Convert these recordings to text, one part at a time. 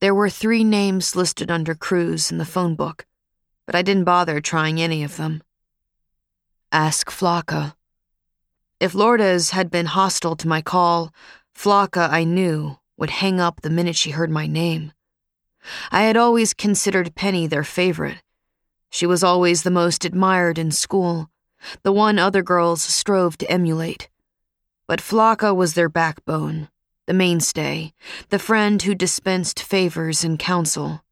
There were three names listed under Cruz in the phone book, but I didn't bother trying any of them. Ask Flocka. If Lourdes had been hostile to my call, Flocka, I knew, would hang up the minute she heard my name. I had always considered Penny their favorite. She was always the most admired in school, the one other girls strove to emulate. But Flocka was their backbone, the mainstay, the friend who dispensed favors and counsel.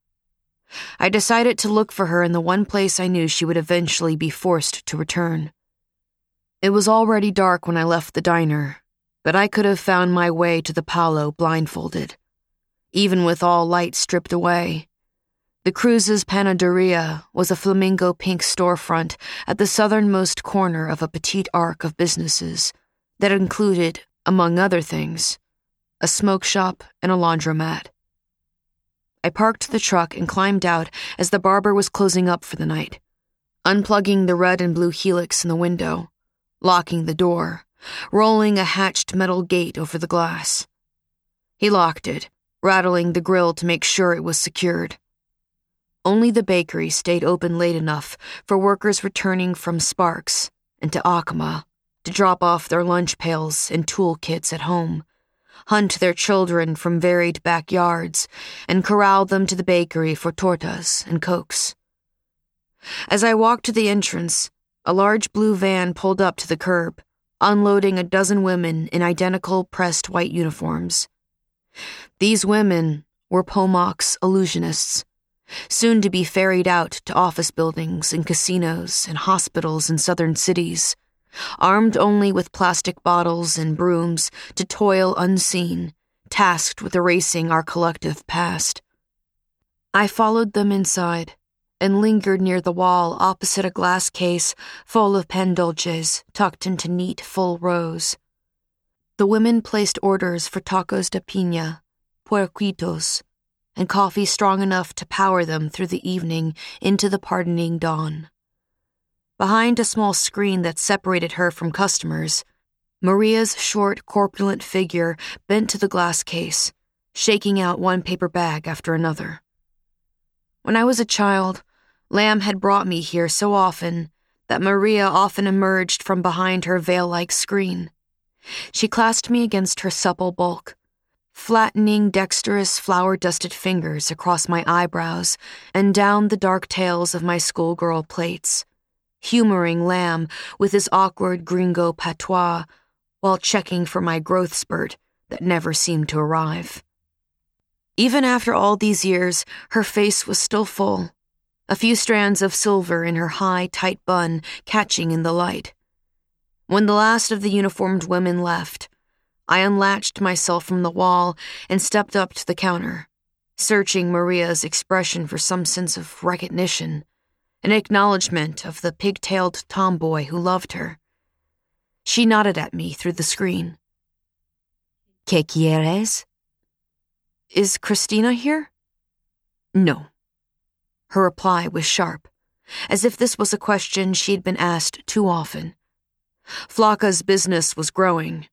I decided to look for her in the one place I knew she would eventually be forced to return. It was already dark when I left the diner, but I could have found my way to the Palo blindfolded. Even with all light stripped away, the Cruz's Panaderia was a flamingo pink storefront at the southernmost corner of a petite arc of businesses that included, among other things, a smoke shop, and a laundromat. I parked the truck and climbed out as the barber was closing up for the night, unplugging the red and blue helix in the window, locking the door, rolling a hatched metal gate over the glass. He locked it, rattling the grill to make sure it was secured. Only the bakery stayed open late enough for workers returning from Sparks and to Acoma to drop off their lunch pails and tool kits at home hunt their children from varied backyards, and corral them to the bakery for tortas and cokes. As I walked to the entrance, a large blue van pulled up to the curb, unloading a dozen women in identical pressed white uniforms. These women were Pomoc's illusionists, soon to be ferried out to office buildings and casinos and hospitals in southern cities armed only with plastic bottles and brooms to toil unseen, tasked with erasing our collective past. I followed them inside and lingered near the wall opposite a glass case full of pan dulces tucked into neat, full rows. The women placed orders for tacos de piña, puerquitos, and coffee strong enough to power them through the evening into the pardoning dawn. Behind a small screen that separated her from customers, Maria's short, corpulent figure bent to the glass case, shaking out one paper bag after another. When I was a child, Lamb had brought me here so often that Maria often emerged from behind her veil like screen. She clasped me against her supple bulk, flattening dexterous flour dusted fingers across my eyebrows and down the dark tails of my schoolgirl plaits humoring Lamb with his awkward gringo patois while checking for my growth spurt that never seemed to arrive. Even after all these years, her face was still full, a few strands of silver in her high, tight bun catching in the light. When the last of the uniformed women left, I unlatched myself from the wall and stepped up to the counter, searching Maria's expression for some sense of recognition an acknowledgement of the pig-tailed tomboy who loved her. She nodded at me through the screen. ¿Qué quieres? Is Christina here? No. Her reply was sharp, as if this was a question she'd been asked too often. Flocka's business was growing,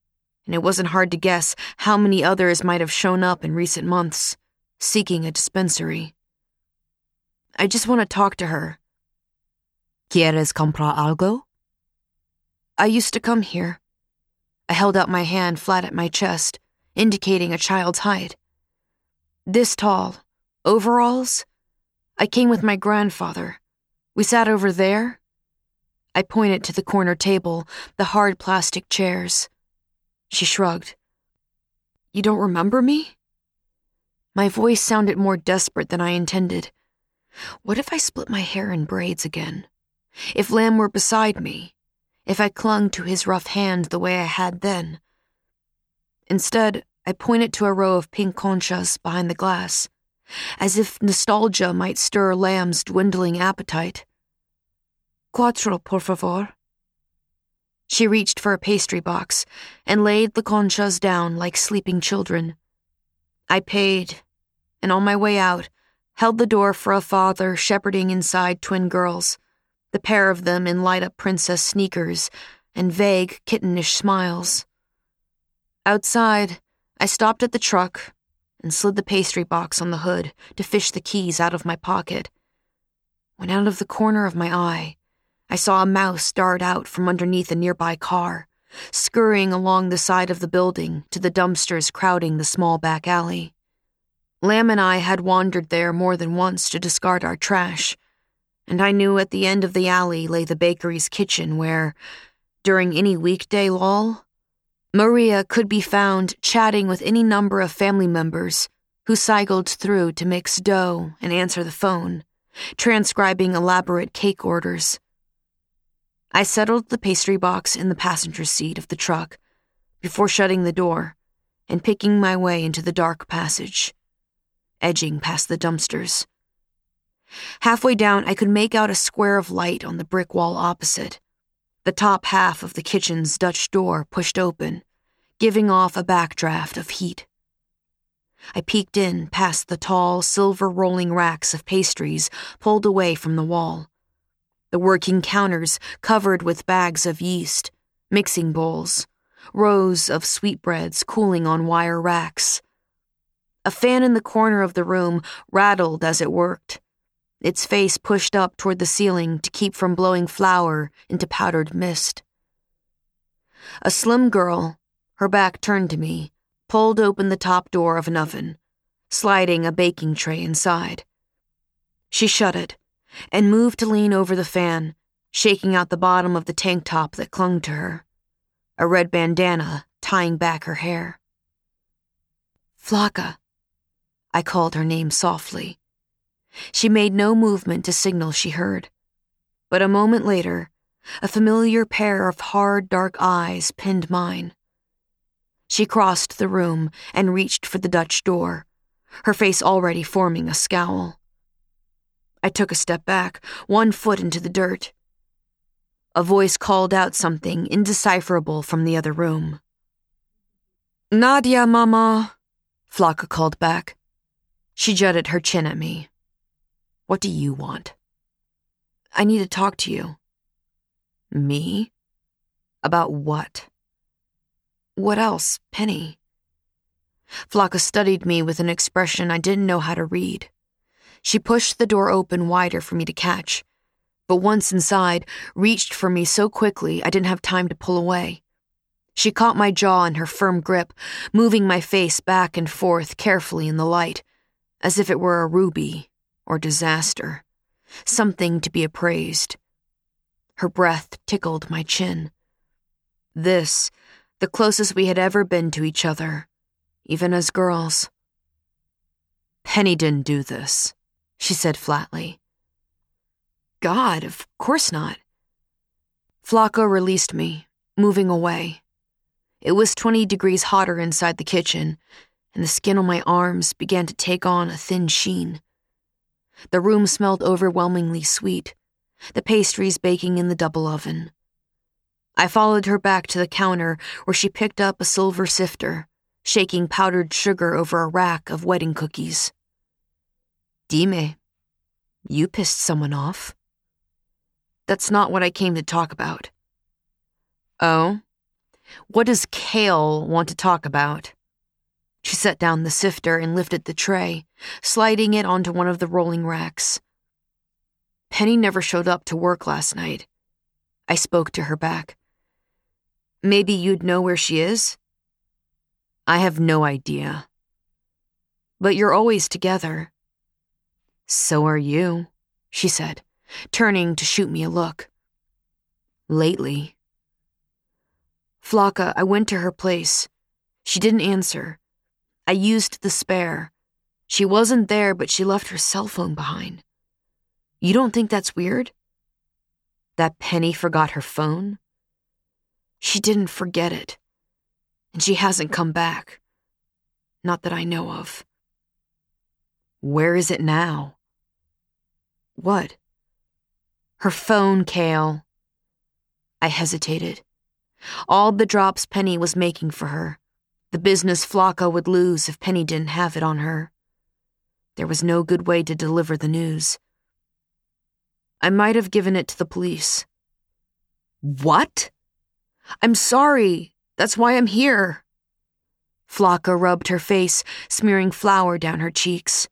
and it wasn't hard to guess how many others might have shown up in recent months, seeking a dispensary. I just want to talk to her, ¿Quieres comprar algo? I used to come here. I held out my hand flat at my chest, indicating a child's height. This tall, overalls. I came with my grandfather. We sat over there. I pointed to the corner table, the hard plastic chairs. She shrugged. You don't remember me? My voice sounded more desperate than I intended. What if I split my hair in braids again? If Lamb were beside me, if I clung to his rough hand the way I had then. Instead, I pointed to a row of pink conchas behind the glass, as if nostalgia might stir Lamb's dwindling appetite. Cuatro, por favor. She reached for a pastry box and laid the conchas down like sleeping children. I paid, and on my way out, held the door for a father shepherding inside twin girls the pair of them in light up princess sneakers and vague, kittenish smiles. Outside, I stopped at the truck and slid the pastry box on the hood to fish the keys out of my pocket. When out of the corner of my eye, I saw a mouse dart out from underneath a nearby car, scurrying along the side of the building to the dumpsters crowding the small back alley. Lamb and I had wandered there more than once to discard our trash, and I knew at the end of the alley lay the bakery's kitchen where, during any weekday lull, Maria could be found chatting with any number of family members who cycled through to mix dough and answer the phone, transcribing elaborate cake orders. I settled the pastry box in the passenger seat of the truck before shutting the door and picking my way into the dark passage, edging past the dumpsters. Halfway down, I could make out a square of light on the brick wall opposite, the top half of the kitchen's Dutch door pushed open, giving off a backdraft of heat. I peeked in past the tall, silver rolling racks of pastries pulled away from the wall. The working counters covered with bags of yeast, mixing bowls, rows of sweetbreads cooling on wire racks. A fan in the corner of the room rattled as it worked its face pushed up toward the ceiling to keep from blowing flour into powdered mist. A slim girl, her back turned to me, pulled open the top door of an oven, sliding a baking tray inside. She shut it and moved to lean over the fan, shaking out the bottom of the tank top that clung to her, a red bandana tying back her hair. Flocka. I called her name softly. She made no movement to signal she heard. But a moment later, a familiar pair of hard, dark eyes pinned mine. She crossed the room and reached for the Dutch door, her face already forming a scowl. I took a step back, one foot into the dirt. A voice called out something indecipherable from the other room. Nadia, Mama, Flocka called back. She jutted her chin at me. What do you want? I need to talk to you. Me? About what? What else, Penny? Flocka studied me with an expression I didn't know how to read. She pushed the door open wider for me to catch, but once inside, reached for me so quickly I didn't have time to pull away. She caught my jaw in her firm grip, moving my face back and forth carefully in the light, as if it were a ruby or disaster, something to be appraised. Her breath tickled my chin. This, the closest we had ever been to each other, even as girls. Penny didn't do this, she said flatly. God, of course not. Flocka released me, moving away. It was 20 degrees hotter inside the kitchen, and the skin on my arms began to take on a thin sheen. The room smelled overwhelmingly sweet, the pastries baking in the double oven. I followed her back to the counter where she picked up a silver sifter, shaking powdered sugar over a rack of wedding cookies. Dime, you pissed someone off. That's not what I came to talk about. Oh? What does Kale want to talk about? She set down the sifter and lifted the tray, sliding it onto one of the rolling racks. Penny never showed up to work last night. I spoke to her back. Maybe you'd know where she is? I have no idea. But you're always together. So are you, she said, turning to shoot me a look. Lately. Flocka, I went to her place. She didn't answer I used the spare. She wasn't there, but she left her cell phone behind. You don't think that's weird? That Penny forgot her phone? She didn't forget it. And she hasn't come back. Not that I know of. Where is it now? What? Her phone, Kale. I hesitated. All the drops Penny was making for her the business Flocka would lose if Penny didn't have it on her. There was no good way to deliver the news. I might have given it to the police. What? I'm sorry. That's why I'm here. Flocka rubbed her face, smearing flour down her cheeks.